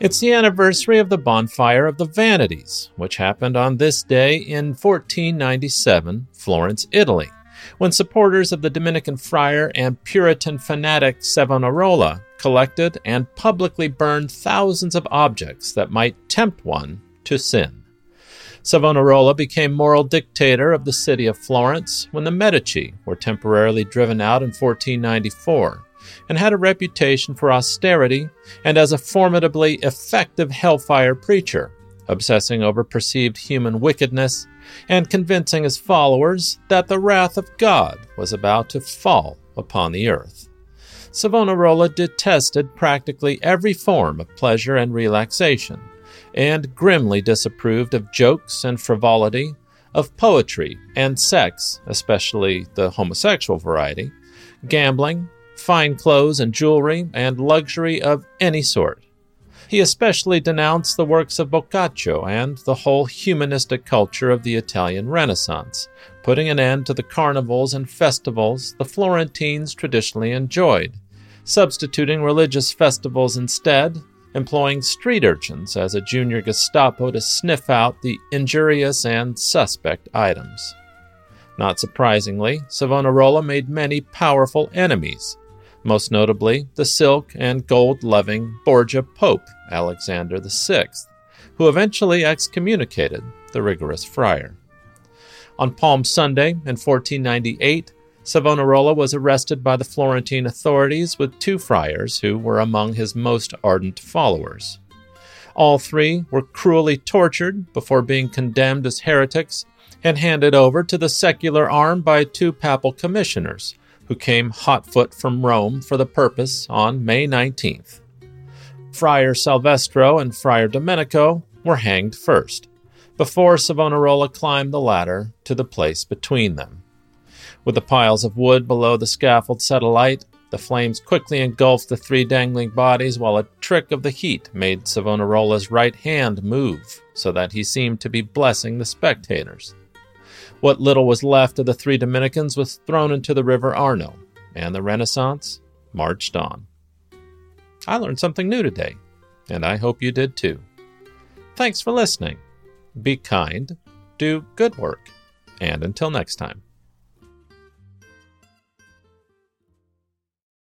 It's the anniversary of the bonfire of the Vanities, which happened on this day in 1497, Florence, Italy, when supporters of the Dominican friar and Puritan fanatic Savonarola collected and publicly burned thousands of objects that might tempt one to sin. Savonarola became moral dictator of the city of Florence when the Medici were temporarily driven out in 1494 and had a reputation for austerity and as a formidably effective hellfire preacher, obsessing over perceived human wickedness and convincing his followers that the wrath of God was about to fall upon the earth. Savonarola detested practically every form of pleasure and relaxation, and grimly disapproved of jokes and frivolity, of poetry and sex, especially the homosexual variety, gambling, fine clothes and jewelry, and luxury of any sort. He especially denounced the works of Boccaccio and the whole humanistic culture of the Italian Renaissance, putting an end to the carnivals and festivals the Florentines traditionally enjoyed, substituting religious festivals instead, employing street urchins as a junior Gestapo to sniff out the injurious and suspect items. Not surprisingly, Savonarola made many powerful enemies, most notably the silk and gold loving Borgia Pope Alexander VI, who eventually excommunicated the rigorous friar. On Palm Sunday in 1498, Savonarola was arrested by the Florentine authorities with two friars who were among his most ardent followers. All three were cruelly tortured before being condemned as heretics and handed over to the secular arm by two papal commissioners, who came hotfoot from Rome for the purpose on May 19th. Friar Salvestro and Friar Domenico were hanged first, before Savonarola climbed the ladder to the place between them. With the piles of wood below the scaffold set alight, the flames quickly engulfed the three dangling bodies while a trick of the heat made Savonarola's right hand move so that he seemed to be blessing the spectators. What little was left of the three Dominicans was thrown into the river Arno, and the Renaissance marched on. I learned something new today, and I hope you did too. Thanks for listening. Be kind, do good work, and until next time.